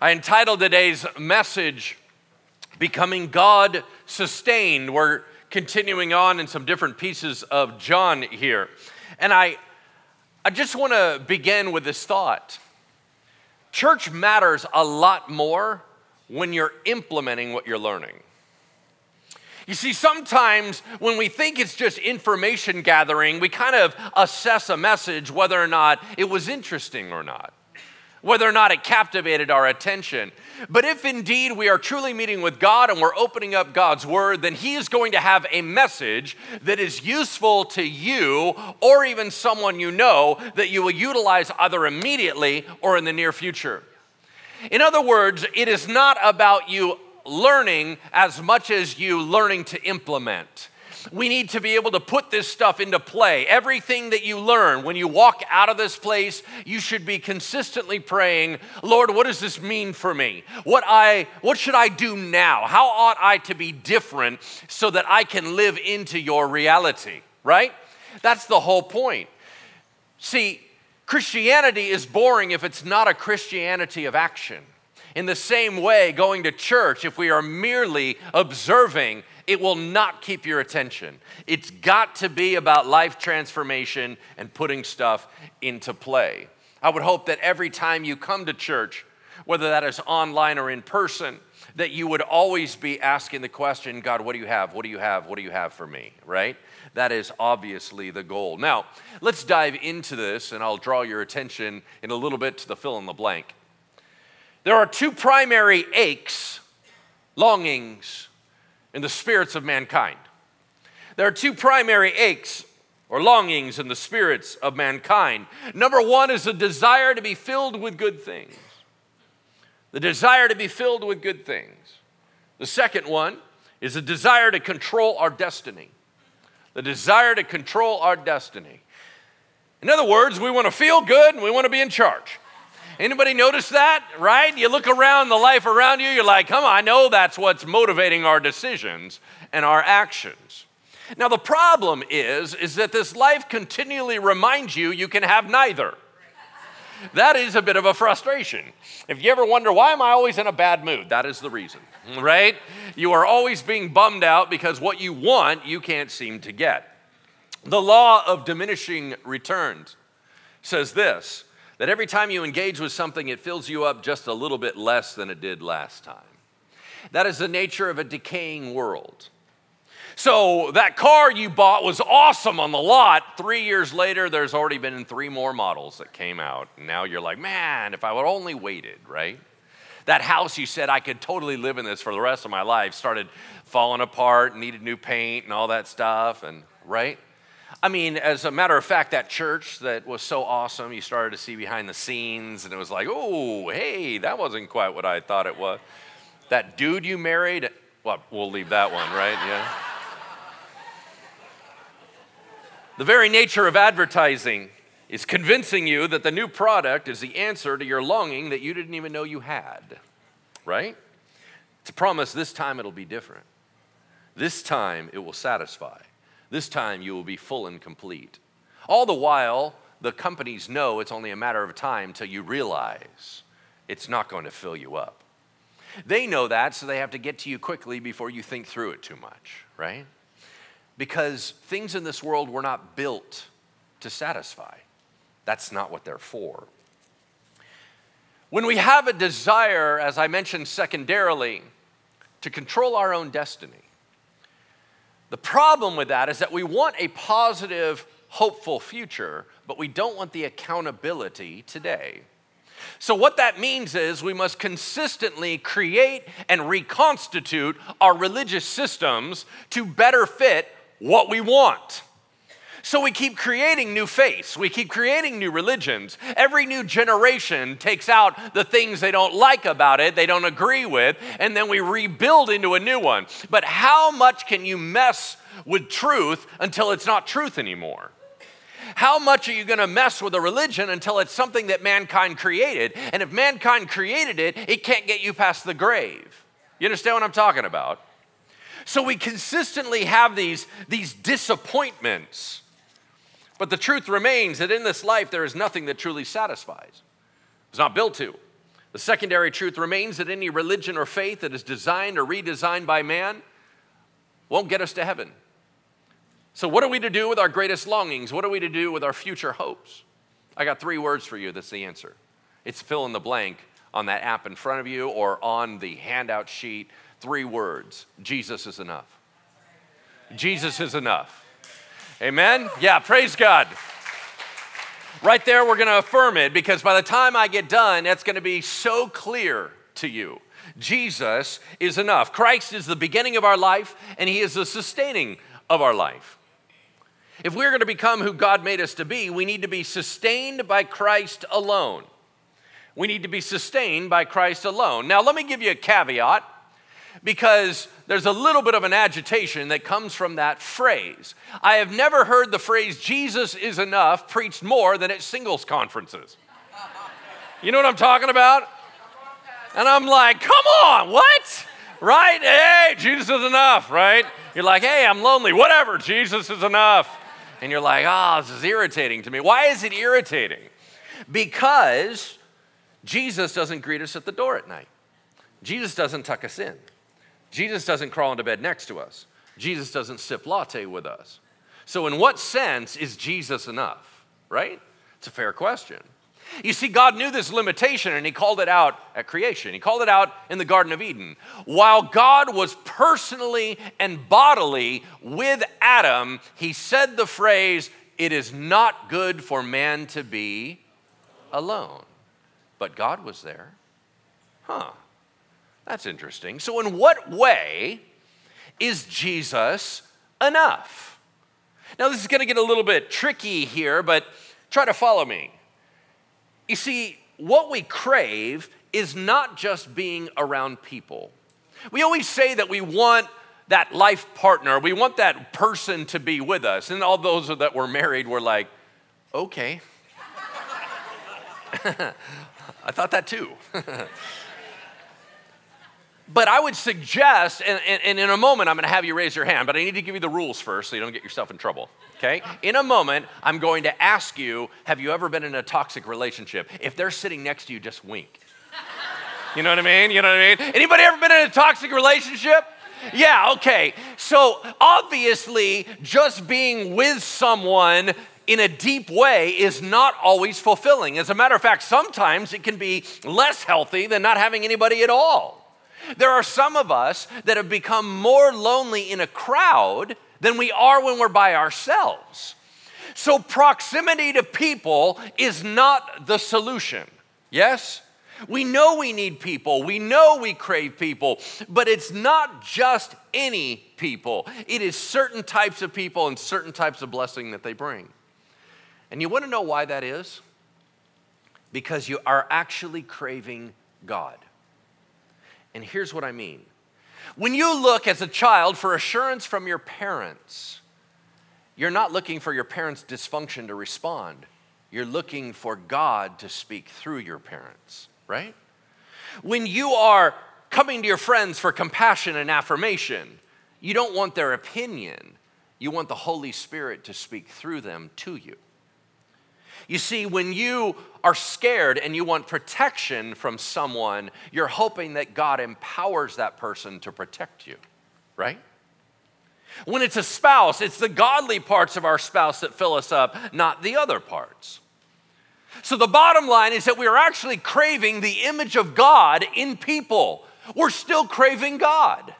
I entitled today's message, Becoming God Sustained. We're continuing on in some different pieces of John here. And I, I just want to begin with this thought Church matters a lot more when you're implementing what you're learning. You see, sometimes when we think it's just information gathering, we kind of assess a message whether or not it was interesting or not whether or not it captivated our attention. But if indeed we are truly meeting with God and we're opening up God's word, then He is going to have a message that is useful to you or even someone you know that you will utilize either immediately or in the near future. In other words, it is not about you learning as much as you learning to implement we need to be able to put this stuff into play. Everything that you learn when you walk out of this place, you should be consistently praying, Lord, what does this mean for me? What I what should I do now? How ought I to be different so that I can live into your reality, right? That's the whole point. See, Christianity is boring if it's not a Christianity of action. In the same way, going to church, if we are merely observing it will not keep your attention. It's got to be about life transformation and putting stuff into play. I would hope that every time you come to church, whether that is online or in person, that you would always be asking the question God, what do you have? What do you have? What do you have for me? Right? That is obviously the goal. Now, let's dive into this, and I'll draw your attention in a little bit to the fill in the blank. There are two primary aches, longings, in the spirits of mankind. There are two primary aches or longings in the spirits of mankind. Number one is a desire to be filled with good things. The desire to be filled with good things. The second one is a desire to control our destiny. The desire to control our destiny. In other words, we want to feel good and we want to be in charge. Anybody notice that, right? You look around the life around you, you're like, come on, I know that's what's motivating our decisions and our actions. Now the problem is is that this life continually reminds you you can have neither. That is a bit of a frustration. If you ever wonder why am I always in a bad mood, that is the reason, right? You are always being bummed out because what you want you can't seem to get. The law of diminishing returns says this that every time you engage with something, it fills you up just a little bit less than it did last time. That is the nature of a decaying world. So, that car you bought was awesome on the lot. Three years later, there's already been three more models that came out. Now you're like, man, if I would only waited, right? That house you said I could totally live in this for the rest of my life started falling apart, needed new paint and all that stuff, and right? I mean, as a matter of fact, that church that was so awesome, you started to see behind the scenes, and it was like, oh, hey, that wasn't quite what I thought it was. That dude you married, well, we'll leave that one, right? Yeah. the very nature of advertising is convincing you that the new product is the answer to your longing that you didn't even know you had, right? It's a promise this time it'll be different. This time it will satisfy. This time you will be full and complete. All the while, the companies know it's only a matter of time till you realize it's not going to fill you up. They know that, so they have to get to you quickly before you think through it too much, right? Because things in this world were not built to satisfy. That's not what they're for. When we have a desire, as I mentioned secondarily, to control our own destiny, the problem with that is that we want a positive, hopeful future, but we don't want the accountability today. So, what that means is we must consistently create and reconstitute our religious systems to better fit what we want. So we keep creating new faiths, we keep creating new religions. Every new generation takes out the things they don't like about it, they don't agree with, and then we rebuild into a new one. But how much can you mess with truth until it's not truth anymore? How much are you going to mess with a religion until it's something that mankind created? And if mankind created it, it can't get you past the grave. You understand what I'm talking about? So we consistently have these, these disappointments but the truth remains that in this life, there is nothing that truly satisfies. It's not built to. The secondary truth remains that any religion or faith that is designed or redesigned by man won't get us to heaven. So, what are we to do with our greatest longings? What are we to do with our future hopes? I got three words for you that's the answer. It's fill in the blank on that app in front of you or on the handout sheet. Three words Jesus is enough. Jesus is enough. Amen? Yeah, praise God. Right there, we're going to affirm it because by the time I get done, that's going to be so clear to you. Jesus is enough. Christ is the beginning of our life, and He is the sustaining of our life. If we're going to become who God made us to be, we need to be sustained by Christ alone. We need to be sustained by Christ alone. Now, let me give you a caveat because there's a little bit of an agitation that comes from that phrase. I have never heard the phrase Jesus is enough preached more than at singles conferences. You know what I'm talking about? And I'm like, come on, what? Right? Hey, Jesus is enough, right? You're like, hey, I'm lonely, whatever, Jesus is enough. And you're like, oh, this is irritating to me. Why is it irritating? Because Jesus doesn't greet us at the door at night, Jesus doesn't tuck us in. Jesus doesn't crawl into bed next to us. Jesus doesn't sip latte with us. So, in what sense is Jesus enough, right? It's a fair question. You see, God knew this limitation and He called it out at creation. He called it out in the Garden of Eden. While God was personally and bodily with Adam, He said the phrase, It is not good for man to be alone. But God was there. Huh. That's interesting. So, in what way is Jesus enough? Now, this is going to get a little bit tricky here, but try to follow me. You see, what we crave is not just being around people. We always say that we want that life partner, we want that person to be with us. And all those that were married were like, okay. I thought that too. But I would suggest, and, and, and in a moment, I'm going to have you raise your hand, but I need to give you the rules first so you don't get yourself in trouble. Okay? In a moment, I'm going to ask you Have you ever been in a toxic relationship? If they're sitting next to you, just wink. You know what I mean? You know what I mean? Anybody ever been in a toxic relationship? Yeah, okay. So obviously, just being with someone in a deep way is not always fulfilling. As a matter of fact, sometimes it can be less healthy than not having anybody at all. There are some of us that have become more lonely in a crowd than we are when we're by ourselves. So, proximity to people is not the solution. Yes? We know we need people. We know we crave people, but it's not just any people. It is certain types of people and certain types of blessing that they bring. And you want to know why that is? Because you are actually craving God. And here's what I mean when you look as a child for assurance from your parents, you're not looking for your parents' dysfunction to respond. You're looking for God to speak through your parents, right? When you are coming to your friends for compassion and affirmation, you don't want their opinion. You want the Holy Spirit to speak through them to you. You see, when you are scared and you want protection from someone, you're hoping that God empowers that person to protect you, right? When it's a spouse, it's the godly parts of our spouse that fill us up, not the other parts. So the bottom line is that we are actually craving the image of God in people. We're still craving God.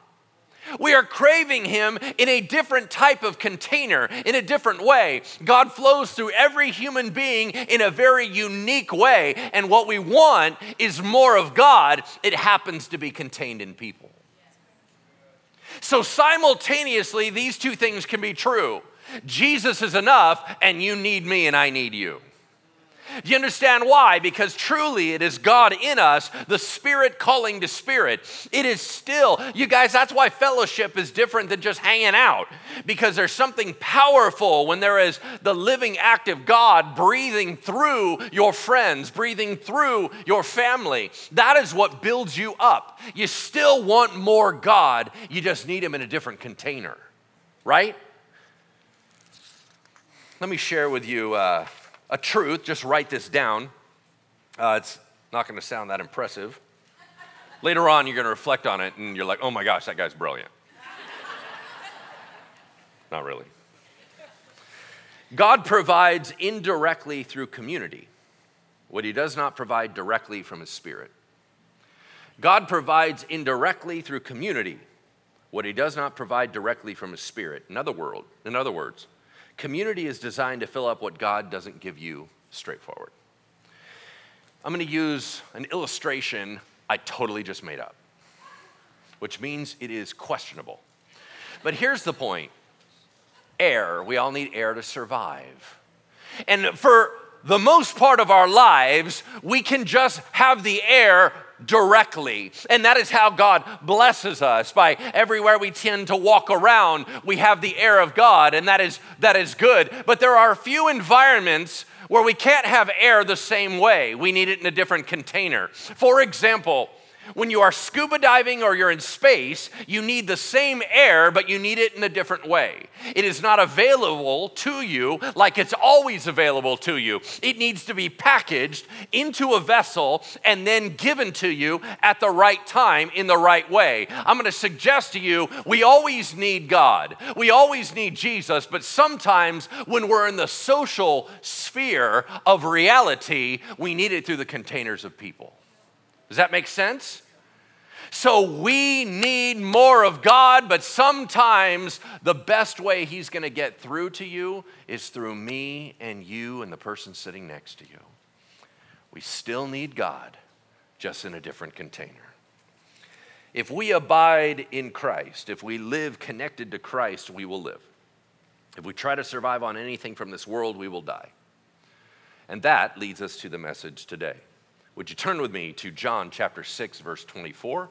We are craving Him in a different type of container, in a different way. God flows through every human being in a very unique way. And what we want is more of God. It happens to be contained in people. So, simultaneously, these two things can be true Jesus is enough, and you need me, and I need you. Do you understand why? Because truly it is God in us, the Spirit calling to Spirit. It is still, you guys, that's why fellowship is different than just hanging out. Because there's something powerful when there is the living, active God breathing through your friends, breathing through your family. That is what builds you up. You still want more God, you just need Him in a different container, right? Let me share with you. Uh, a truth, just write this down. Uh, it's Not going to sound that impressive. Later on, you're going to reflect on it and you're like, oh my gosh, that guy's brilliant. Not really. God provides indirectly through community what he does not provide directly from his spirit. God provides indirectly through community what he does not provide directly from his spirit. In other, world, in other words, community is designed to fill up what God doesn't give you straightforward. I'm going to use an illustration I totally just made up, which means it is questionable. But here's the point air. We all need air to survive. And for the most part of our lives, we can just have the air directly. And that is how God blesses us. By everywhere we tend to walk around, we have the air of God, and that is that is good. But there are a few environments where we can't have air the same way. We need it in a different container. For example, when you are scuba diving or you're in space, you need the same air, but you need it in a different way. It is not available to you like it's always available to you. It needs to be packaged into a vessel and then given to you at the right time in the right way. I'm going to suggest to you we always need God, we always need Jesus, but sometimes when we're in the social sphere of reality, we need it through the containers of people. Does that make sense? So we need more of God, but sometimes the best way He's going to get through to you is through me and you and the person sitting next to you. We still need God, just in a different container. If we abide in Christ, if we live connected to Christ, we will live. If we try to survive on anything from this world, we will die. And that leads us to the message today. Would you turn with me to John chapter 6, verse 24?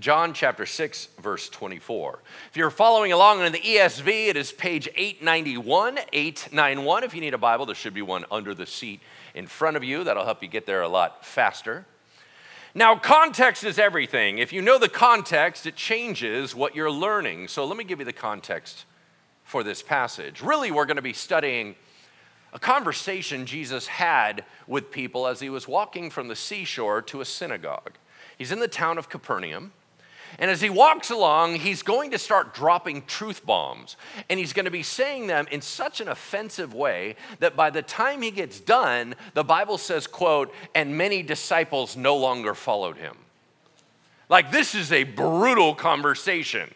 John chapter 6, verse 24. If you're following along in the ESV, it is page 891, 891. If you need a Bible, there should be one under the seat in front of you. That'll help you get there a lot faster. Now, context is everything. If you know the context, it changes what you're learning. So let me give you the context for this passage. Really, we're going to be studying a conversation Jesus had with people as he was walking from the seashore to a synagogue. He's in the town of Capernaum. And as he walks along, he's going to start dropping truth bombs. And he's going to be saying them in such an offensive way that by the time he gets done, the Bible says, quote, and many disciples no longer followed him. Like, this is a brutal conversation.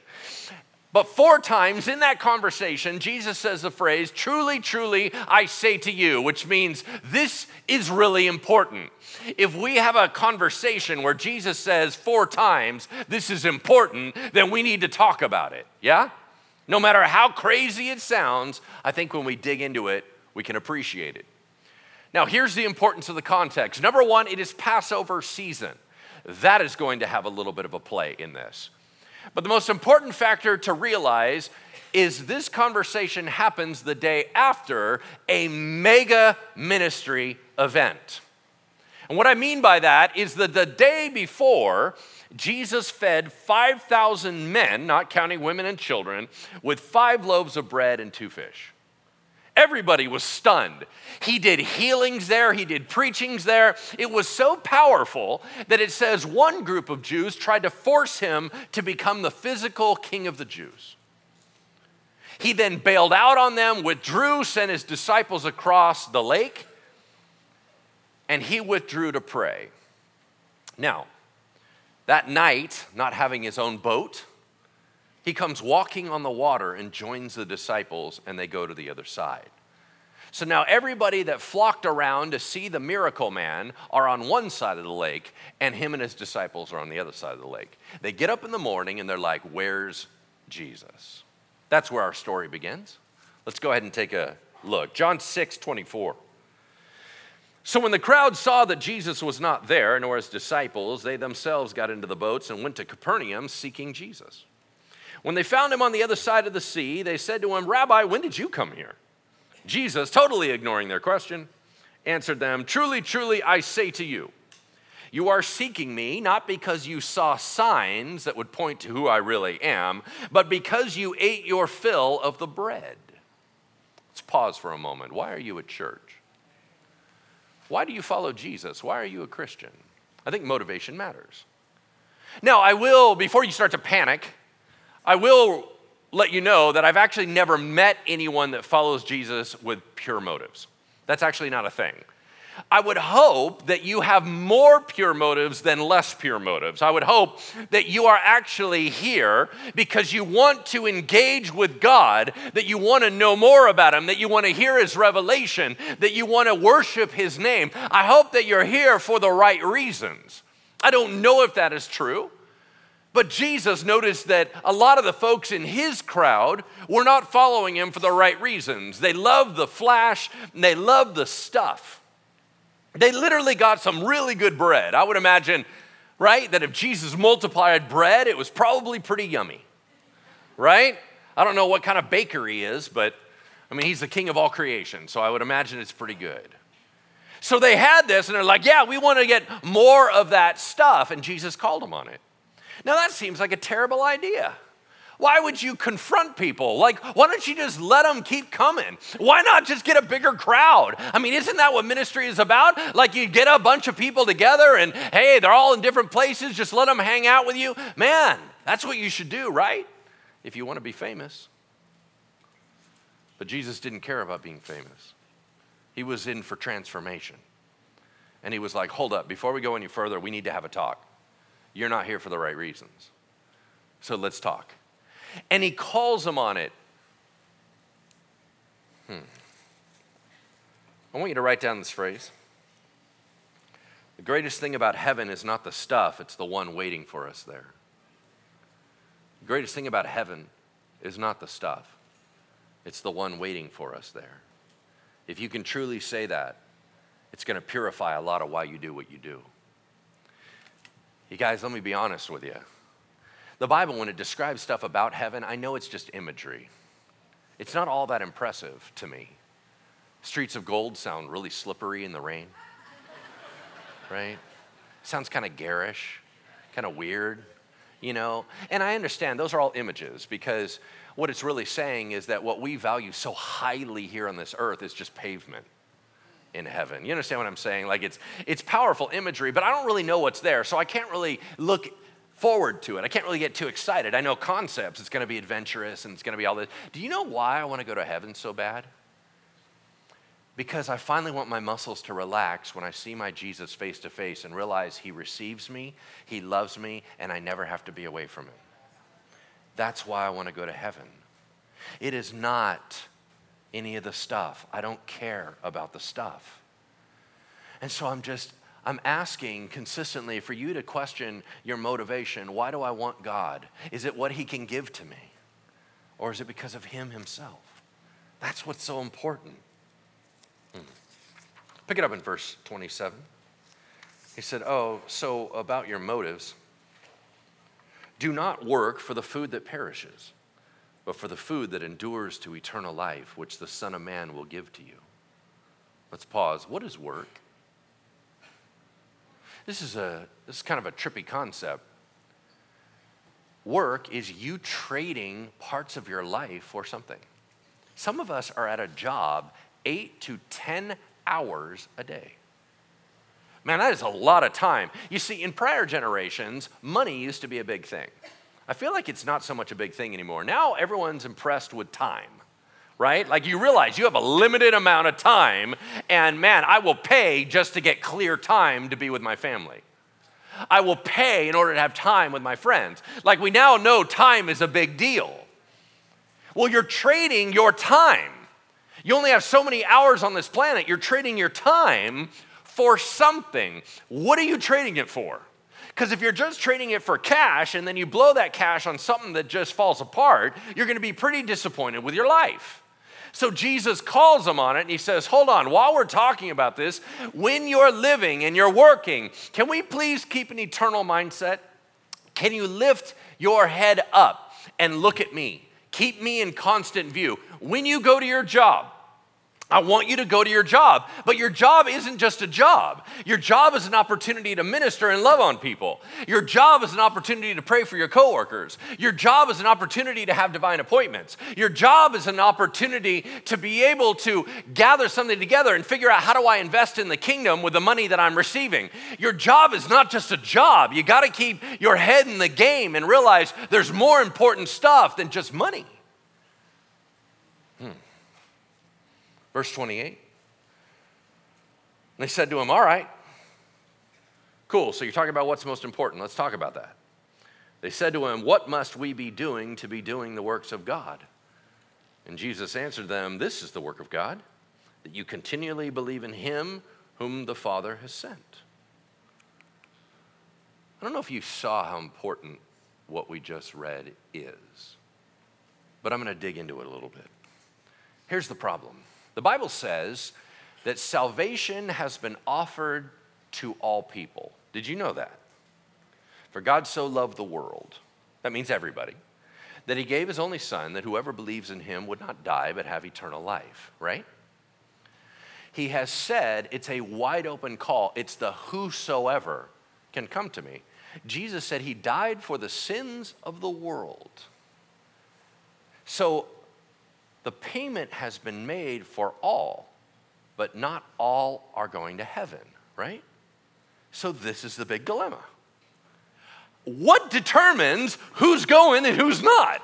But four times in that conversation, Jesus says the phrase, truly, truly, I say to you, which means this is really important. If we have a conversation where Jesus says four times, this is important, then we need to talk about it. Yeah? No matter how crazy it sounds, I think when we dig into it, we can appreciate it. Now, here's the importance of the context. Number one, it is Passover season. That is going to have a little bit of a play in this. But the most important factor to realize is this conversation happens the day after a mega ministry event. And what I mean by that is that the day before, Jesus fed 5,000 men, not counting women and children, with five loaves of bread and two fish. Everybody was stunned. He did healings there, he did preachings there. It was so powerful that it says one group of Jews tried to force him to become the physical king of the Jews. He then bailed out on them, withdrew, sent his disciples across the lake, and he withdrew to pray. Now, that night, not having his own boat, he comes walking on the water and joins the disciples, and they go to the other side. So now everybody that flocked around to see the miracle man are on one side of the lake, and him and his disciples are on the other side of the lake. They get up in the morning and they're like, Where's Jesus? That's where our story begins. Let's go ahead and take a look. John 6 24. So when the crowd saw that Jesus was not there, nor his disciples, they themselves got into the boats and went to Capernaum seeking Jesus. When they found him on the other side of the sea, they said to him, Rabbi, when did you come here? Jesus, totally ignoring their question, answered them, Truly, truly, I say to you, you are seeking me not because you saw signs that would point to who I really am, but because you ate your fill of the bread. Let's pause for a moment. Why are you at church? Why do you follow Jesus? Why are you a Christian? I think motivation matters. Now, I will, before you start to panic, I will let you know that I've actually never met anyone that follows Jesus with pure motives. That's actually not a thing. I would hope that you have more pure motives than less pure motives. I would hope that you are actually here because you want to engage with God, that you want to know more about Him, that you want to hear His revelation, that you want to worship His name. I hope that you're here for the right reasons. I don't know if that is true. But Jesus noticed that a lot of the folks in his crowd were not following him for the right reasons. They loved the flash and they loved the stuff. They literally got some really good bread. I would imagine, right, that if Jesus multiplied bread, it was probably pretty yummy, right? I don't know what kind of baker he is, but I mean, he's the king of all creation, so I would imagine it's pretty good. So they had this, and they're like, yeah, we want to get more of that stuff. And Jesus called them on it. Now, that seems like a terrible idea. Why would you confront people? Like, why don't you just let them keep coming? Why not just get a bigger crowd? I mean, isn't that what ministry is about? Like, you get a bunch of people together and, hey, they're all in different places, just let them hang out with you. Man, that's what you should do, right? If you want to be famous. But Jesus didn't care about being famous, he was in for transformation. And he was like, hold up, before we go any further, we need to have a talk. You're not here for the right reasons. So let's talk. And he calls him on it. Hmm. I want you to write down this phrase. The greatest thing about heaven is not the stuff, it's the one waiting for us there. The greatest thing about heaven is not the stuff, it's the one waiting for us there. If you can truly say that, it's going to purify a lot of why you do what you do. You guys, let me be honest with you. The Bible, when it describes stuff about heaven, I know it's just imagery. It's not all that impressive to me. Streets of gold sound really slippery in the rain, right? Sounds kind of garish, kind of weird, you know? And I understand those are all images because what it's really saying is that what we value so highly here on this earth is just pavement in heaven. You understand what I'm saying? Like it's it's powerful imagery, but I don't really know what's there, so I can't really look forward to it. I can't really get too excited. I know concepts, it's going to be adventurous and it's going to be all this. Do you know why I want to go to heaven so bad? Because I finally want my muscles to relax when I see my Jesus face to face and realize he receives me, he loves me, and I never have to be away from him. That's why I want to go to heaven. It is not any of the stuff. I don't care about the stuff. And so I'm just, I'm asking consistently for you to question your motivation. Why do I want God? Is it what He can give to me? Or is it because of Him Himself? That's what's so important. Hmm. Pick it up in verse 27. He said, Oh, so about your motives, do not work for the food that perishes but for the food that endures to eternal life, which the Son of Man will give to you. Let's pause. What is work? This is, a, this is kind of a trippy concept. Work is you trading parts of your life for something. Some of us are at a job eight to 10 hours a day. Man, that is a lot of time. You see, in prior generations, money used to be a big thing. I feel like it's not so much a big thing anymore. Now everyone's impressed with time, right? Like you realize you have a limited amount of time, and man, I will pay just to get clear time to be with my family. I will pay in order to have time with my friends. Like we now know time is a big deal. Well, you're trading your time. You only have so many hours on this planet. You're trading your time for something. What are you trading it for? Because if you're just trading it for cash and then you blow that cash on something that just falls apart, you're going to be pretty disappointed with your life. So Jesus calls them on it and he says, Hold on, while we're talking about this, when you're living and you're working, can we please keep an eternal mindset? Can you lift your head up and look at me? Keep me in constant view. When you go to your job, I want you to go to your job. But your job isn't just a job. Your job is an opportunity to minister and love on people. Your job is an opportunity to pray for your coworkers. Your job is an opportunity to have divine appointments. Your job is an opportunity to be able to gather something together and figure out how do I invest in the kingdom with the money that I'm receiving. Your job is not just a job. You got to keep your head in the game and realize there's more important stuff than just money. Verse 28. They said to him, All right, cool. So you're talking about what's most important. Let's talk about that. They said to him, What must we be doing to be doing the works of God? And Jesus answered them, This is the work of God, that you continually believe in him whom the Father has sent. I don't know if you saw how important what we just read is, but I'm going to dig into it a little bit. Here's the problem the Bible says that salvation has been offered to all people. Did you know that? For God so loved the world, that means everybody, that he gave his only son that whoever believes in him would not die but have eternal life, right? He has said it's a wide open call. It's the whosoever can come to me. Jesus said he died for the sins of the world. So the payment has been made for all, but not all are going to heaven, right? So this is the big dilemma. What determines who's going and who's not?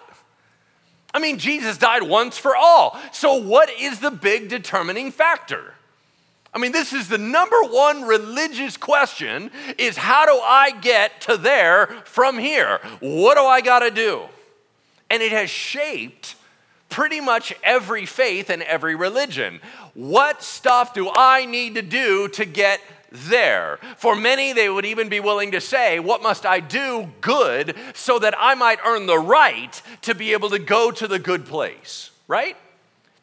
I mean, Jesus died once for all. So, what is the big determining factor? I mean, this is the number one religious question is how do I get to there from here? What do I got to do? And it has shaped pretty much every faith and every religion. What stuff do I need to do to get there? For many, they would even be willing to say, What must I do good so that I might earn the right to be able to go to the good place? Right?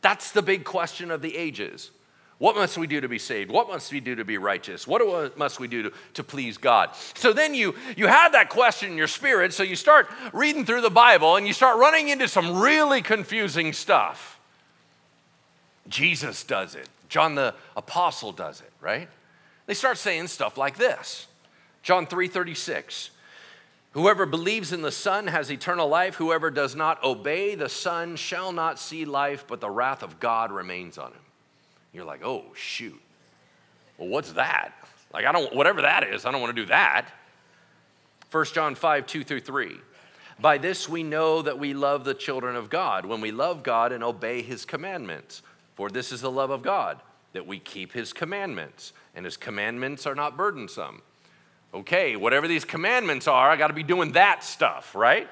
That's the big question of the ages. What must we do to be saved? What must we do to be righteous? What uh, must we do to, to please God? So then you, you have that question in your spirit, so you start reading through the Bible and you start running into some really confusing stuff. Jesus does it, John the Apostle does it, right? They start saying stuff like this John 3 36. Whoever believes in the Son has eternal life. Whoever does not obey the Son shall not see life, but the wrath of God remains on him. You're like, oh, shoot. Well, what's that? Like, I don't, whatever that is, I don't want to do that. 1 John 5, 2 through 3. By this we know that we love the children of God, when we love God and obey his commandments. For this is the love of God, that we keep his commandments, and his commandments are not burdensome. Okay, whatever these commandments are, I got to be doing that stuff, right?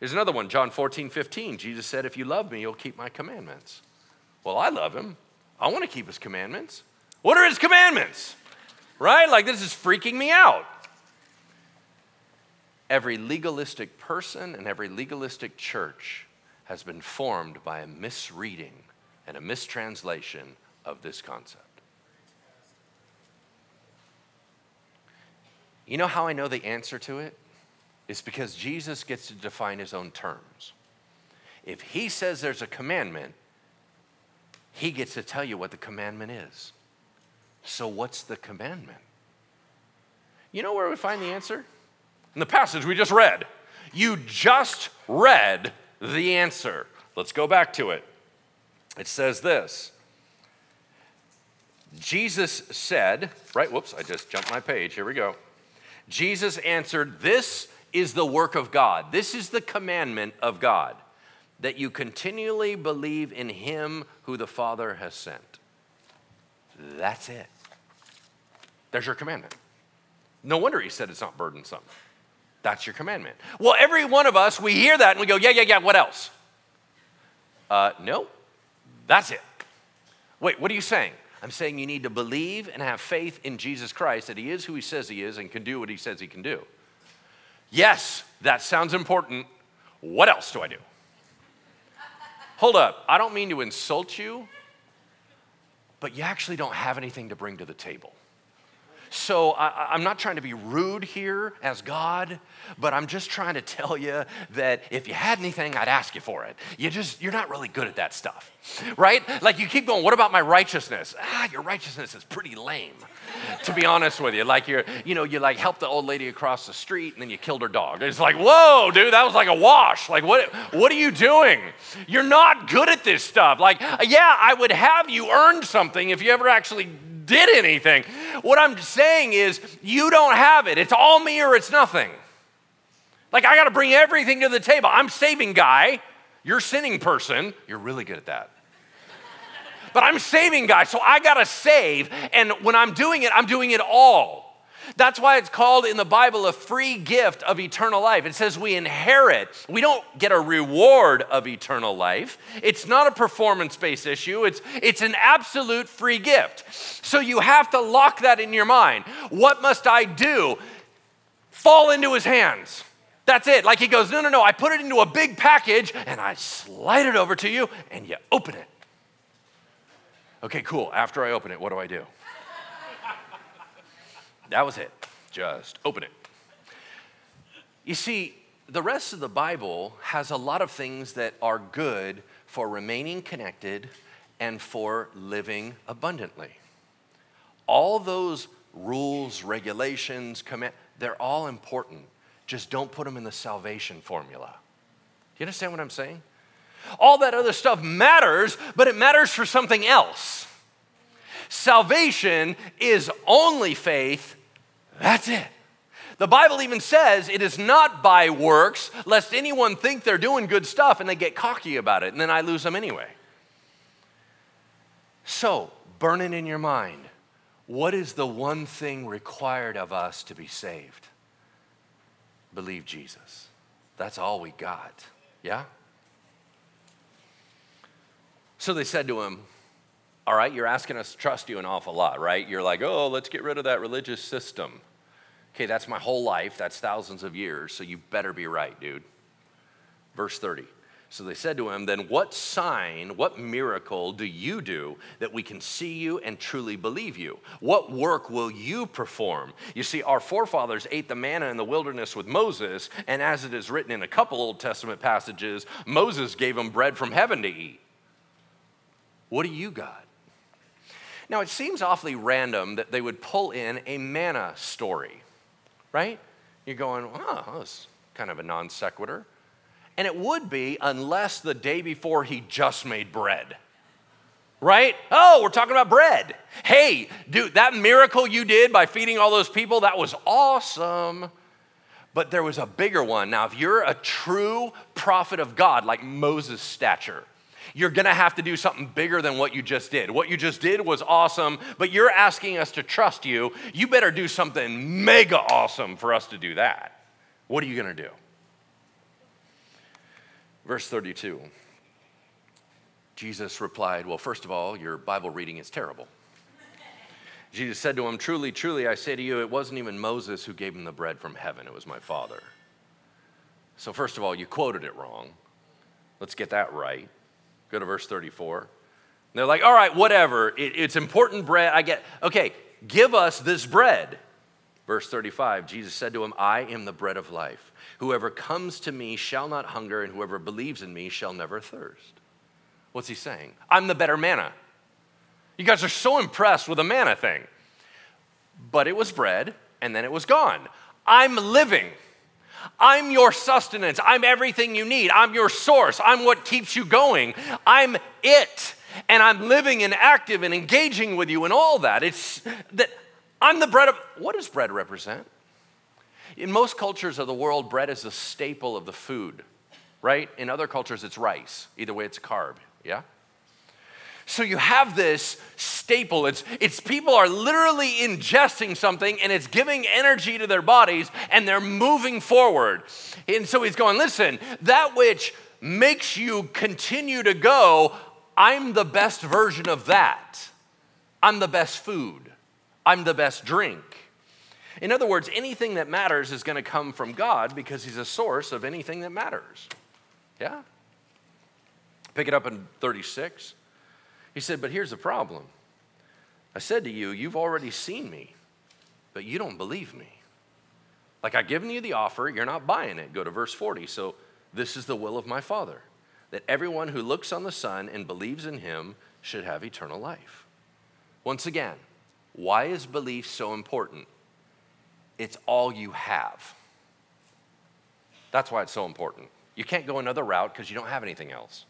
Here's another one, John 14, 15. Jesus said, If you love me, you'll keep my commandments. Well, I love him. I want to keep his commandments. What are his commandments? Right? Like, this is freaking me out. Every legalistic person and every legalistic church has been formed by a misreading and a mistranslation of this concept. You know how I know the answer to it? It's because Jesus gets to define his own terms. If he says there's a commandment, he gets to tell you what the commandment is. So, what's the commandment? You know where we find the answer? In the passage we just read. You just read the answer. Let's go back to it. It says this Jesus said, right? Whoops, I just jumped my page. Here we go. Jesus answered, This is the work of God. This is the commandment of God that you continually believe in him who the Father has sent. That's it. There's your commandment. No wonder he said it's not burdensome. That's your commandment. Well, every one of us, we hear that and we go, yeah, yeah, yeah, what else? Uh, no, that's it. Wait, what are you saying? I'm saying you need to believe and have faith in Jesus Christ that he is who he says he is and can do what he says he can do. Yes, that sounds important. What else do I do? Hold up, I don't mean to insult you, but you actually don't have anything to bring to the table. So I, am not trying to be rude here as God, but I'm just trying to tell you that if you had anything, I'd ask you for it. You just, you're not really good at that stuff, right? Like you keep going, what about my righteousness? Ah, your righteousness is pretty lame, to be honest with you. Like you're, you know, you like helped the old lady across the street and then you killed her dog. It's like, whoa, dude, that was like a wash. Like, what, what are you doing? You're not good at this stuff. Like, yeah, I would have you earn something if you ever actually did anything. What I'm saying is, you don't have it. It's all me or it's nothing. Like, I got to bring everything to the table. I'm saving guy. You're sinning person. You're really good at that. but I'm saving guy, so I got to save. And when I'm doing it, I'm doing it all. That's why it's called in the Bible a free gift of eternal life. It says we inherit. We don't get a reward of eternal life. It's not a performance based issue, it's, it's an absolute free gift. So you have to lock that in your mind. What must I do? Fall into his hands. That's it. Like he goes, No, no, no. I put it into a big package and I slide it over to you and you open it. Okay, cool. After I open it, what do I do? That was it. Just open it. You see, the rest of the Bible has a lot of things that are good for remaining connected and for living abundantly. All those rules, regulations, command, they're all important. Just don't put them in the salvation formula. Do you understand what I'm saying? All that other stuff matters, but it matters for something else. Salvation is only faith, that's it. The Bible even says it is not by works, lest anyone think they're doing good stuff and they get cocky about it, and then I lose them anyway. So, burn it in your mind. What is the one thing required of us to be saved? Believe Jesus. That's all we got. Yeah? So they said to him, all right, you're asking us to trust you an awful lot, right? You're like, oh, let's get rid of that religious system. Okay, that's my whole life. That's thousands of years. So you better be right, dude. Verse 30. So they said to him, Then what sign, what miracle do you do that we can see you and truly believe you? What work will you perform? You see, our forefathers ate the manna in the wilderness with Moses, and as it is written in a couple Old Testament passages, Moses gave them bread from heaven to eat. What do you got? Now, it seems awfully random that they would pull in a manna story, right? You're going, oh, that's kind of a non sequitur. And it would be unless the day before he just made bread. Right? Oh, we're talking about bread. Hey, dude, that miracle you did by feeding all those people, that was awesome. But there was a bigger one. Now, if you're a true prophet of God, like Moses' stature, you're gonna have to do something bigger than what you just did. What you just did was awesome, but you're asking us to trust you. You better do something mega awesome for us to do that. What are you gonna do? Verse 32. Jesus replied, Well, first of all, your Bible reading is terrible. Jesus said to him, Truly, truly, I say to you, it wasn't even Moses who gave him the bread from heaven, it was my Father. So, first of all, you quoted it wrong. Let's get that right. Go to verse 34. And they're like, all right, whatever. It, it's important bread. I get, okay, give us this bread. Verse 35 Jesus said to him, I am the bread of life. Whoever comes to me shall not hunger, and whoever believes in me shall never thirst. What's he saying? I'm the better manna. You guys are so impressed with the manna thing. But it was bread, and then it was gone. I'm living. I'm your sustenance. I'm everything you need. I'm your source. I'm what keeps you going. I'm it. And I'm living and active and engaging with you and all that. It's that I'm the bread of what does bread represent? In most cultures of the world, bread is a staple of the food, right? In other cultures, it's rice. Either way, it's carb, yeah? So you have this staple. It's, it's people are literally ingesting something and it's giving energy to their bodies and they're moving forward. And so he's going, listen, that which makes you continue to go, I'm the best version of that. I'm the best food. I'm the best drink. In other words, anything that matters is going to come from God because he's a source of anything that matters. Yeah? Pick it up in 36. He said, But here's the problem. I said to you, You've already seen me, but you don't believe me. Like I've given you the offer, you're not buying it. Go to verse 40. So, this is the will of my Father, that everyone who looks on the Son and believes in him should have eternal life. Once again, why is belief so important? It's all you have. That's why it's so important. You can't go another route because you don't have anything else.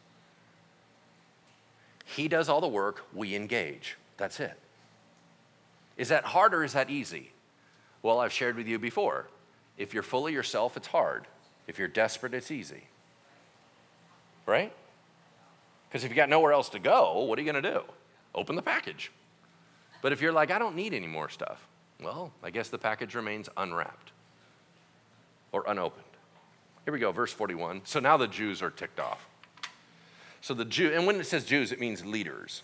He does all the work, we engage. That's it. Is that hard or is that easy? Well, I've shared with you before. If you're full of yourself, it's hard. If you're desperate, it's easy. Right? Because if you got nowhere else to go, what are you going to do? Open the package. But if you're like, I don't need any more stuff, well, I guess the package remains unwrapped or unopened. Here we go, verse 41. So now the Jews are ticked off. So the Jew, and when it says Jews, it means leaders.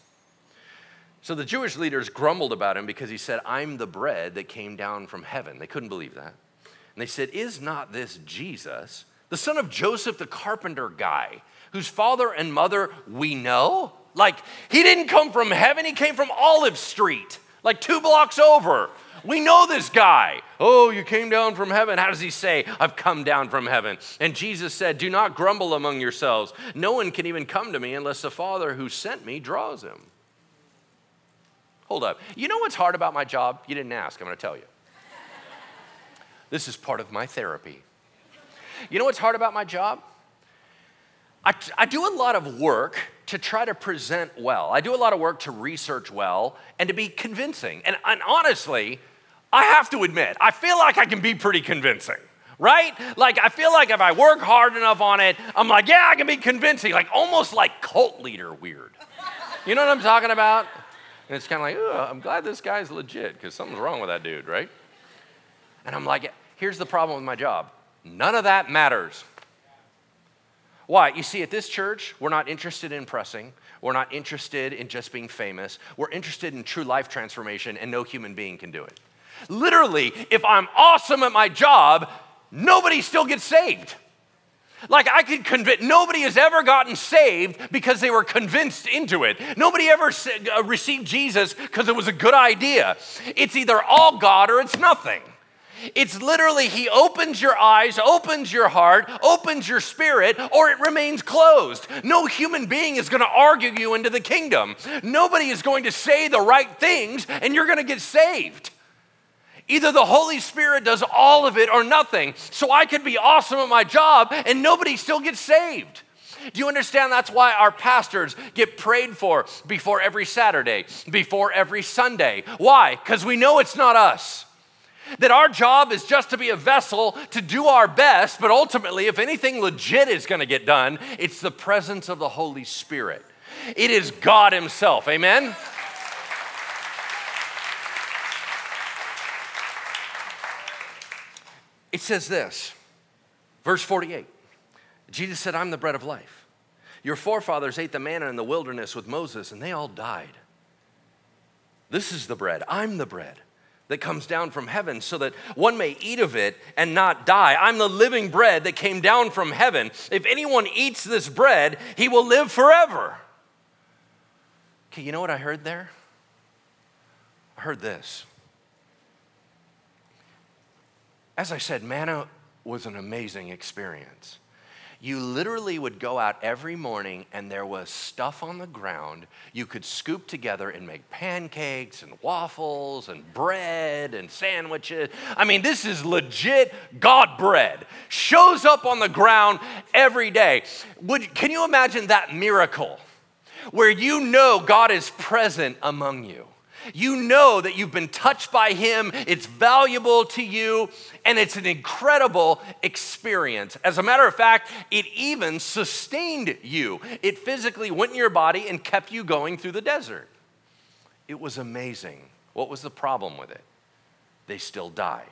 So the Jewish leaders grumbled about him because he said, I'm the bread that came down from heaven. They couldn't believe that. And they said, Is not this Jesus, the son of Joseph, the carpenter guy, whose father and mother we know? Like, he didn't come from heaven, he came from Olive Street, like two blocks over. We know this guy. Oh, you came down from heaven. How does he say, I've come down from heaven? And Jesus said, Do not grumble among yourselves. No one can even come to me unless the Father who sent me draws him. Hold up. You know what's hard about my job? You didn't ask. I'm going to tell you. This is part of my therapy. You know what's hard about my job? I, I, do a lot of work to try to present well. I do a lot of work to research well and to be convincing. And, and honestly, I have to admit, I feel like I can be pretty convincing, right? Like, I feel like if I work hard enough on it, I'm like, yeah, I can be convincing, like almost like cult leader weird. You know what I'm talking about? And it's kind of like, I'm glad this guy's legit because something's wrong with that dude, right? And I'm like, here's the problem with my job none of that matters. Why? You see, at this church, we're not interested in pressing. We're not interested in just being famous. We're interested in true life transformation, and no human being can do it. Literally, if I'm awesome at my job, nobody still gets saved. Like I could convince, nobody has ever gotten saved because they were convinced into it. Nobody ever uh, received Jesus because it was a good idea. It's either all God or it's nothing. It's literally, He opens your eyes, opens your heart, opens your spirit, or it remains closed. No human being is going to argue you into the kingdom. Nobody is going to say the right things and you're going to get saved. Either the Holy Spirit does all of it or nothing. So I could be awesome at my job and nobody still gets saved. Do you understand that's why our pastors get prayed for before every Saturday, before every Sunday? Why? Because we know it's not us. That our job is just to be a vessel to do our best, but ultimately, if anything legit is going to get done, it's the presence of the Holy Spirit. It is God Himself. Amen? It says this, verse 48. Jesus said, I'm the bread of life. Your forefathers ate the manna in the wilderness with Moses, and they all died. This is the bread. I'm the bread that comes down from heaven so that one may eat of it and not die. I'm the living bread that came down from heaven. If anyone eats this bread, he will live forever. Okay, you know what I heard there? I heard this. As I said, manna was an amazing experience. You literally would go out every morning and there was stuff on the ground you could scoop together and make pancakes and waffles and bread and sandwiches. I mean, this is legit God bread. Shows up on the ground every day. Would, can you imagine that miracle where you know God is present among you? You know that you've been touched by Him, it's valuable to you, and it's an incredible experience. As a matter of fact, it even sustained you. It physically went in your body and kept you going through the desert. It was amazing. What was the problem with it? They still died.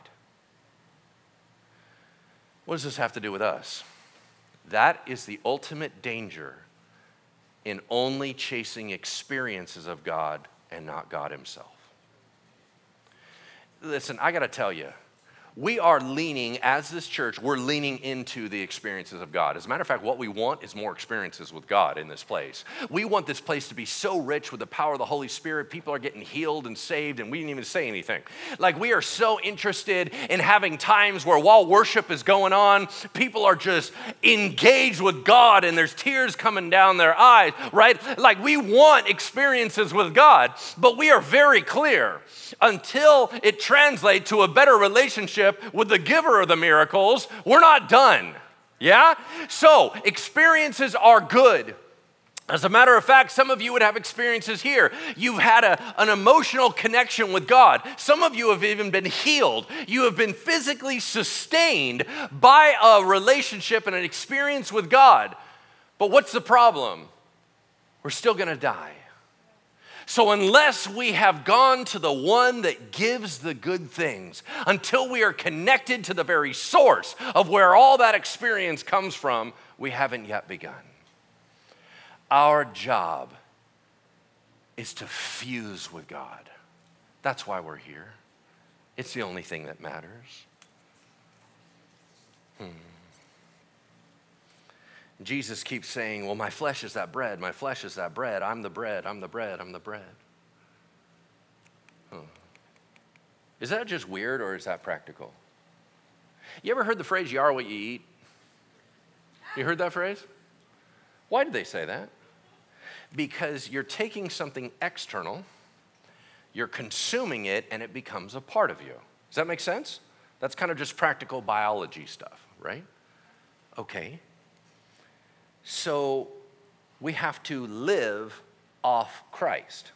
What does this have to do with us? That is the ultimate danger in only chasing experiences of God and not God Himself. Listen, I got to tell you, we are leaning, as this church, we're leaning into the experiences of God. As a matter of fact, what we want is more experiences with God in this place. We want this place to be so rich with the power of the Holy Spirit. People are getting healed and saved, and we didn't even say anything. Like, we are so interested in having times where while worship is going on, people are just engaged with God and there's tears coming down their eyes, right? Like, we want experiences with God, but we are very clear until it translates to a better relationship with the giver of the miracles, we're not done. Yeah? So, experiences are good. As a matter of fact, some of you would have experiences here. You've had a, an emotional connection with God. Some of you have even been healed. You have been physically sustained by a relationship and an experience with God. But what's the problem? We're still gonna die. So, unless we have gone to the one that gives the good things, until we are connected to the very source of where all that experience comes from, we haven't yet begun. Our job is to fuse with God. That's why we're here. It's the only thing that matters. Hmm. Jesus keeps saying, Well, my flesh is that bread, my flesh is that bread, I'm the bread, I'm the bread, I'm the bread. Huh. Is that just weird or is that practical? You ever heard the phrase, you are what you eat? You heard that phrase? Why did they say that? Because you're taking something external, you're consuming it, and it becomes a part of you. Does that make sense? That's kind of just practical biology stuff, right? Okay. So we have to live off Christ.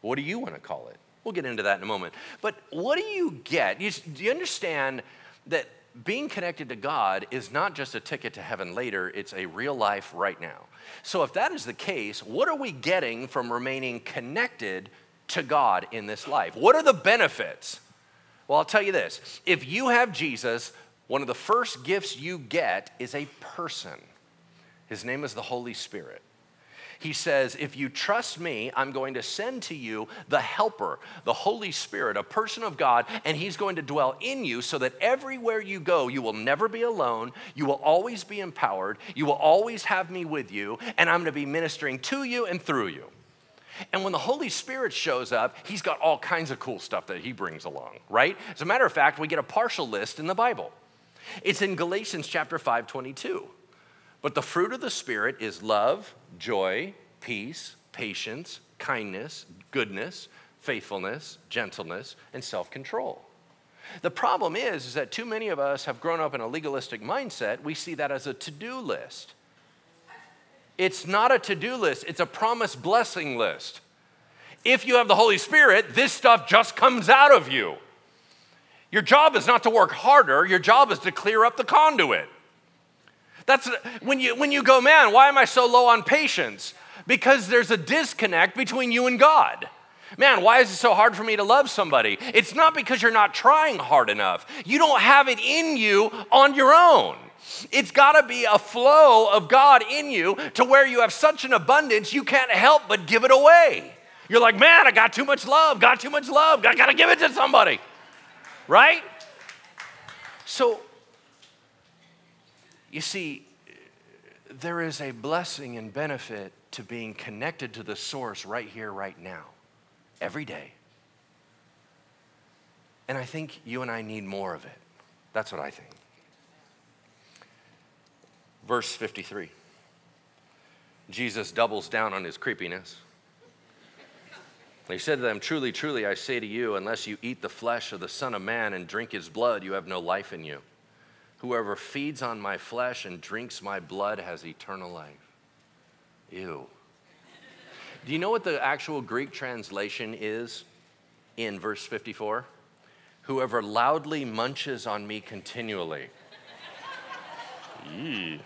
What do you want to call it? We'll get into that in a moment. But what do you get? You, do you understand that being connected to God is not just a ticket to heaven later, it's a real life right now. So, if that is the case, what are we getting from remaining connected to God in this life? What are the benefits? Well, I'll tell you this if you have Jesus, one of the first gifts you get is a person. His name is the Holy Spirit. He says, If you trust me, I'm going to send to you the helper, the Holy Spirit, a person of God, and he's going to dwell in you so that everywhere you go, you will never be alone. You will always be empowered. You will always have me with you, and I'm going to be ministering to you and through you. And when the Holy Spirit shows up, he's got all kinds of cool stuff that he brings along, right? As a matter of fact, we get a partial list in the Bible. It's in Galatians chapter 5, 22. But the fruit of the Spirit is love, joy, peace, patience, kindness, goodness, faithfulness, gentleness, and self control. The problem is, is that too many of us have grown up in a legalistic mindset. We see that as a to do list. It's not a to do list, it's a promise blessing list. If you have the Holy Spirit, this stuff just comes out of you. Your job is not to work harder, your job is to clear up the conduit. That's when you when you go, man, why am I so low on patience? Because there's a disconnect between you and God. Man, why is it so hard for me to love somebody? It's not because you're not trying hard enough. You don't have it in you on your own. It's got to be a flow of God in you to where you have such an abundance you can't help but give it away. You're like, man, I got too much love, got too much love, I got to give it to somebody. Right? So you see, there is a blessing and benefit to being connected to the source right here, right now, every day. And I think you and I need more of it. That's what I think. Verse 53 Jesus doubles down on his creepiness. He said to them, Truly, truly, I say to you, unless you eat the flesh of the Son of Man and drink his blood, you have no life in you. Whoever feeds on my flesh and drinks my blood has eternal life. Ew. Do you know what the actual Greek translation is in verse 54? Whoever loudly munches on me continually. Eee.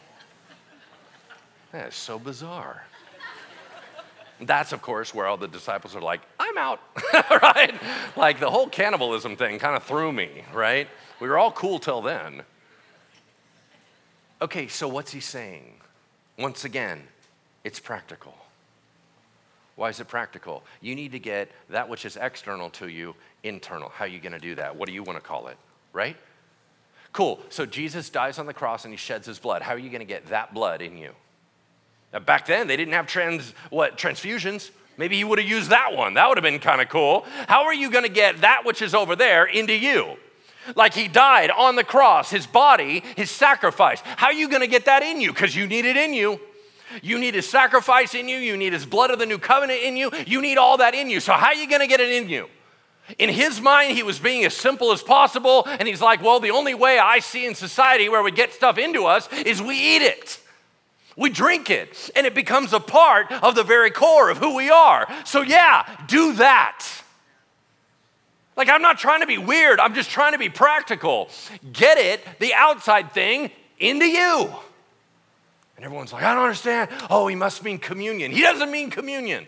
That is so bizarre. That's, of course, where all the disciples are like, I'm out, right? Like the whole cannibalism thing kind of threw me, right? We were all cool till then. Okay, so what's he saying? Once again, it's practical. Why is it practical? You need to get that which is external to you internal. How are you going to do that? What do you want to call it? Right? Cool. So Jesus dies on the cross and he sheds his blood. How are you going to get that blood in you? Now, back then, they didn't have trans, what, transfusions. Maybe he would have used that one. That would have been kind of cool. How are you going to get that which is over there into you? Like he died on the cross, his body, his sacrifice. How are you going to get that in you? Because you need it in you. You need his sacrifice in you. You need his blood of the new covenant in you. You need all that in you. So, how are you going to get it in you? In his mind, he was being as simple as possible. And he's like, well, the only way I see in society where we get stuff into us is we eat it. We drink it, and it becomes a part of the very core of who we are. So, yeah, do that. Like, I'm not trying to be weird, I'm just trying to be practical. Get it, the outside thing, into you. And everyone's like, I don't understand. Oh, he must mean communion. He doesn't mean communion.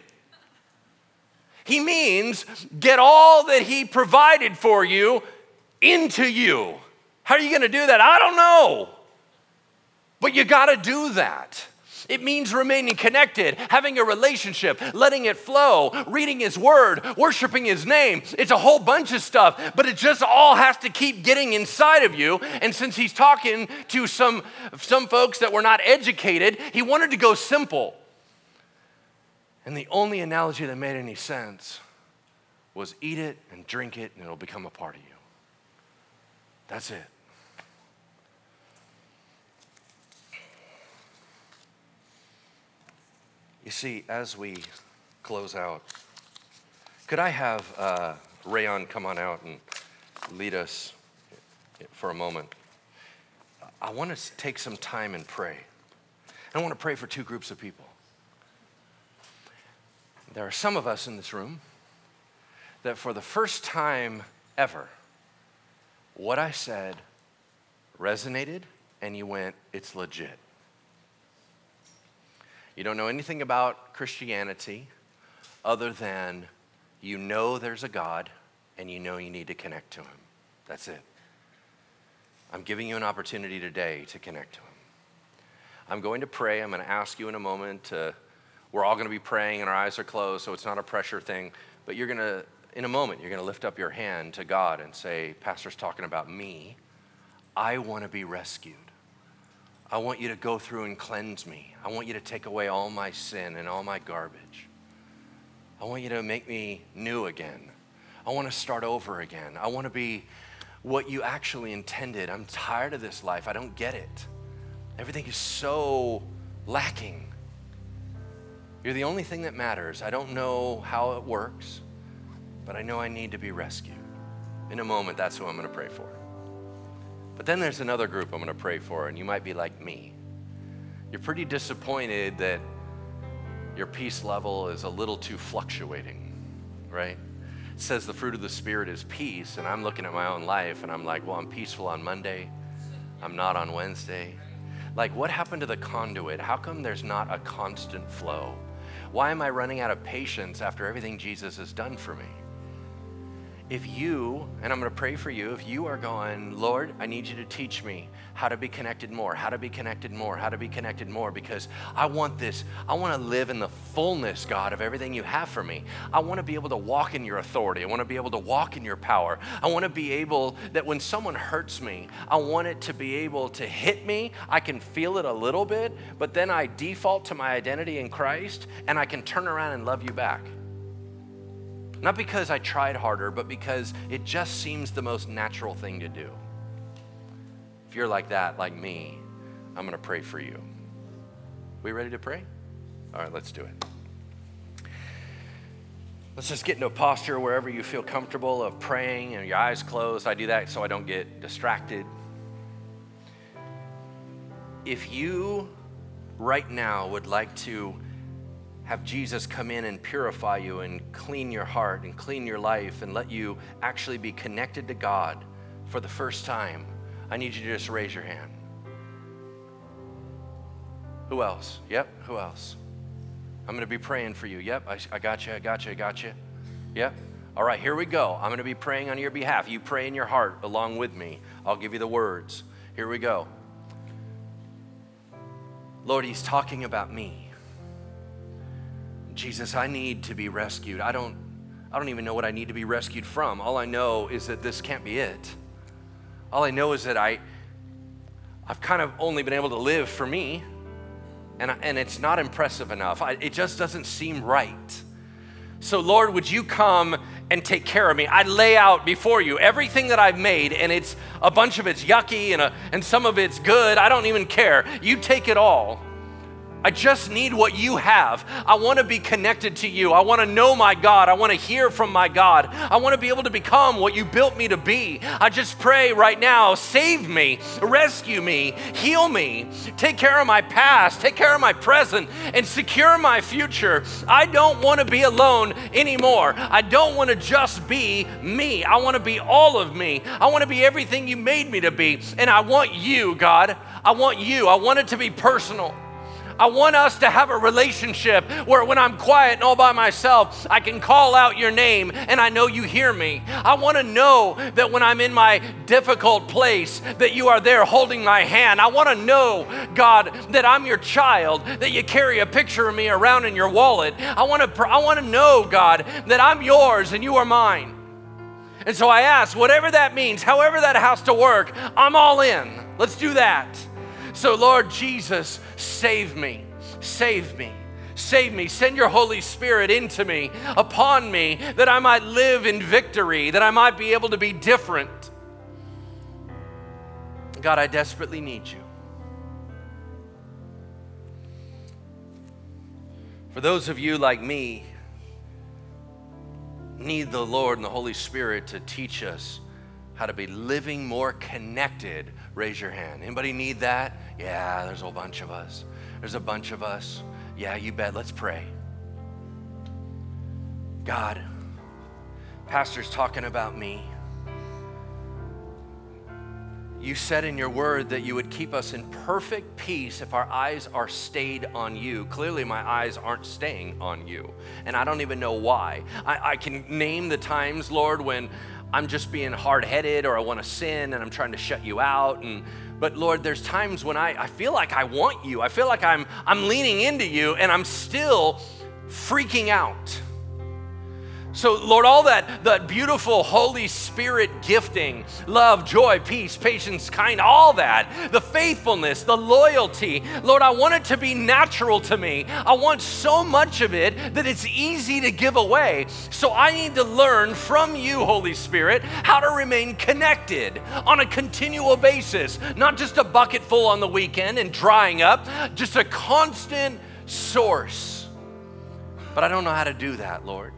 He means get all that He provided for you into you. How are you going to do that? I don't know. But you got to do that. It means remaining connected, having a relationship, letting it flow, reading His Word, worshiping His name. It's a whole bunch of stuff, but it just all has to keep getting inside of you. And since He's talking to some, some folks that were not educated, He wanted to go simple. And the only analogy that made any sense was eat it and drink it, and it'll become a part of you. That's it. You see, as we close out, could I have uh, Rayon come on out and lead us for a moment? I want to take some time and pray. I want to pray for two groups of people. There are some of us in this room that for the first time ever, what I said resonated and you went, it's legit. You don't know anything about Christianity other than you know there's a God and you know you need to connect to Him. That's it. I'm giving you an opportunity today to connect to Him. I'm going to pray. I'm going to ask you in a moment to we're all going to be praying and our eyes are closed, so it's not a pressure thing. But you're going to, in a moment, you're going to lift up your hand to God and say, Pastor's talking about me. I want to be rescued. I want you to go through and cleanse me. I want you to take away all my sin and all my garbage. I want you to make me new again. I want to start over again. I want to be what you actually intended. I'm tired of this life. I don't get it. Everything is so lacking. You're the only thing that matters. I don't know how it works, but I know I need to be rescued. In a moment, that's who I'm going to pray for. But then there's another group I'm going to pray for, and you might be like me. You're pretty disappointed that your peace level is a little too fluctuating, right? It says the fruit of the Spirit is peace, and I'm looking at my own life and I'm like, well, I'm peaceful on Monday, I'm not on Wednesday. Like, what happened to the conduit? How come there's not a constant flow? Why am I running out of patience after everything Jesus has done for me? If you, and I'm going to pray for you, if you are going, Lord, I need you to teach me how to be connected more, how to be connected more, how to be connected more, because I want this. I want to live in the fullness, God, of everything you have for me. I want to be able to walk in your authority. I want to be able to walk in your power. I want to be able that when someone hurts me, I want it to be able to hit me. I can feel it a little bit, but then I default to my identity in Christ and I can turn around and love you back. Not because I tried harder, but because it just seems the most natural thing to do. If you're like that, like me, I'm going to pray for you. We ready to pray? All right, let's do it. Let's just get into a posture wherever you feel comfortable of praying and your eyes closed. I do that so I don't get distracted. If you right now would like to have Jesus come in and purify you and clean your heart and clean your life and let you actually be connected to God for the first time, I need you to just raise your hand. Who else? Yep, who else? I'm going to be praying for you. Yep, I, I got you, I got you, I got you. Yep. All right, here we go. I'm going to be praying on your behalf. You pray in your heart along with me. I'll give you the words. Here we go. Lord, He's talking about me. Jesus, I need to be rescued. I don't, I don't even know what I need to be rescued from. All I know is that this can't be it. All I know is that I, I've kind of only been able to live for me, and, and it's not impressive enough. I, it just doesn't seem right. So, Lord, would you come and take care of me? I lay out before you everything that I've made, and it's a bunch of it's yucky and, a, and some of it's good. I don't even care. You take it all. I just need what you have. I want to be connected to you. I want to know my God. I want to hear from my God. I want to be able to become what you built me to be. I just pray right now save me, rescue me, heal me, take care of my past, take care of my present, and secure my future. I don't want to be alone anymore. I don't want to just be me. I want to be all of me. I want to be everything you made me to be. And I want you, God. I want you. I want it to be personal. I want us to have a relationship where when I'm quiet and all by myself, I can call out your name and I know you hear me. I want to know that when I'm in my difficult place, that you are there holding my hand. I want to know, God, that I'm your child, that you carry a picture of me around in your wallet. I want to I want to know, God, that I'm yours and you are mine. And so I ask, whatever that means, however that has to work, I'm all in. Let's do that. So, Lord Jesus, save me, save me. Save me. Send your Holy Spirit into me, upon me, that I might live in victory, that I might be able to be different. God, I desperately need you. For those of you like me, need the Lord and the Holy Spirit to teach us how to be living more connected, raise your hand. Anybody need that? Yeah, there's a whole bunch of us. There's a bunch of us. Yeah, you bet. Let's pray. God, Pastor's talking about me. You said in your word that you would keep us in perfect peace if our eyes are stayed on you. Clearly, my eyes aren't staying on you, and I don't even know why. I, I can name the times, Lord, when I'm just being hard headed or I want to sin and I'm trying to shut you out. And but Lord, there's times when I, I feel like I want you. I feel like I'm I'm leaning into you and I'm still freaking out. So, Lord, all that, that beautiful Holy Spirit gifting, love, joy, peace, patience, kind, all that, the faithfulness, the loyalty, Lord, I want it to be natural to me. I want so much of it that it's easy to give away. So, I need to learn from you, Holy Spirit, how to remain connected on a continual basis, not just a bucket full on the weekend and drying up, just a constant source. But I don't know how to do that, Lord.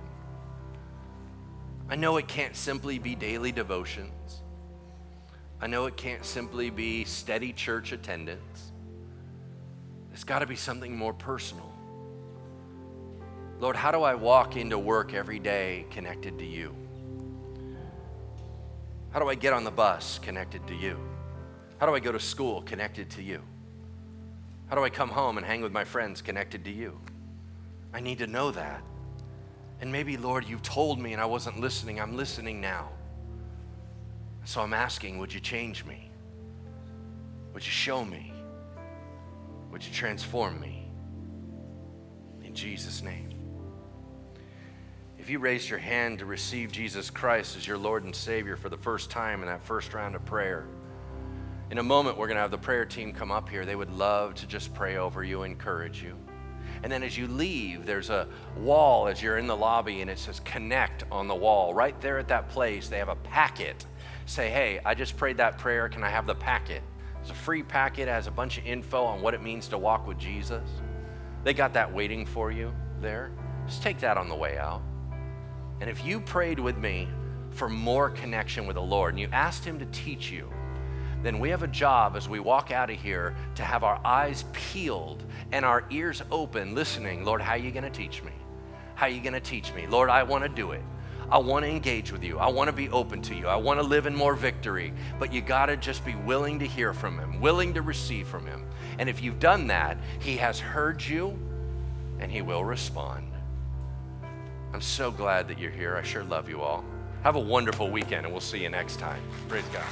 I know it can't simply be daily devotions. I know it can't simply be steady church attendance. It's got to be something more personal. Lord, how do I walk into work every day connected to you? How do I get on the bus connected to you? How do I go to school connected to you? How do I come home and hang with my friends connected to you? I need to know that. And maybe, Lord, you've told me and I wasn't listening. I'm listening now. So I'm asking, would you change me? Would you show me? Would you transform me? In Jesus' name. If you raised your hand to receive Jesus Christ as your Lord and Savior for the first time in that first round of prayer, in a moment we're going to have the prayer team come up here. They would love to just pray over you, encourage you. And then as you leave, there's a wall as you're in the lobby, and it says connect on the wall. Right there at that place, they have a packet. Say, hey, I just prayed that prayer. Can I have the packet? It's a free packet, it has a bunch of info on what it means to walk with Jesus. They got that waiting for you there. Just take that on the way out. And if you prayed with me for more connection with the Lord and you asked Him to teach you, then we have a job as we walk out of here to have our eyes peeled and our ears open, listening. Lord, how are you going to teach me? How are you going to teach me? Lord, I want to do it. I want to engage with you. I want to be open to you. I want to live in more victory. But you got to just be willing to hear from Him, willing to receive from Him. And if you've done that, He has heard you and He will respond. I'm so glad that you're here. I sure love you all. Have a wonderful weekend, and we'll see you next time. Praise God.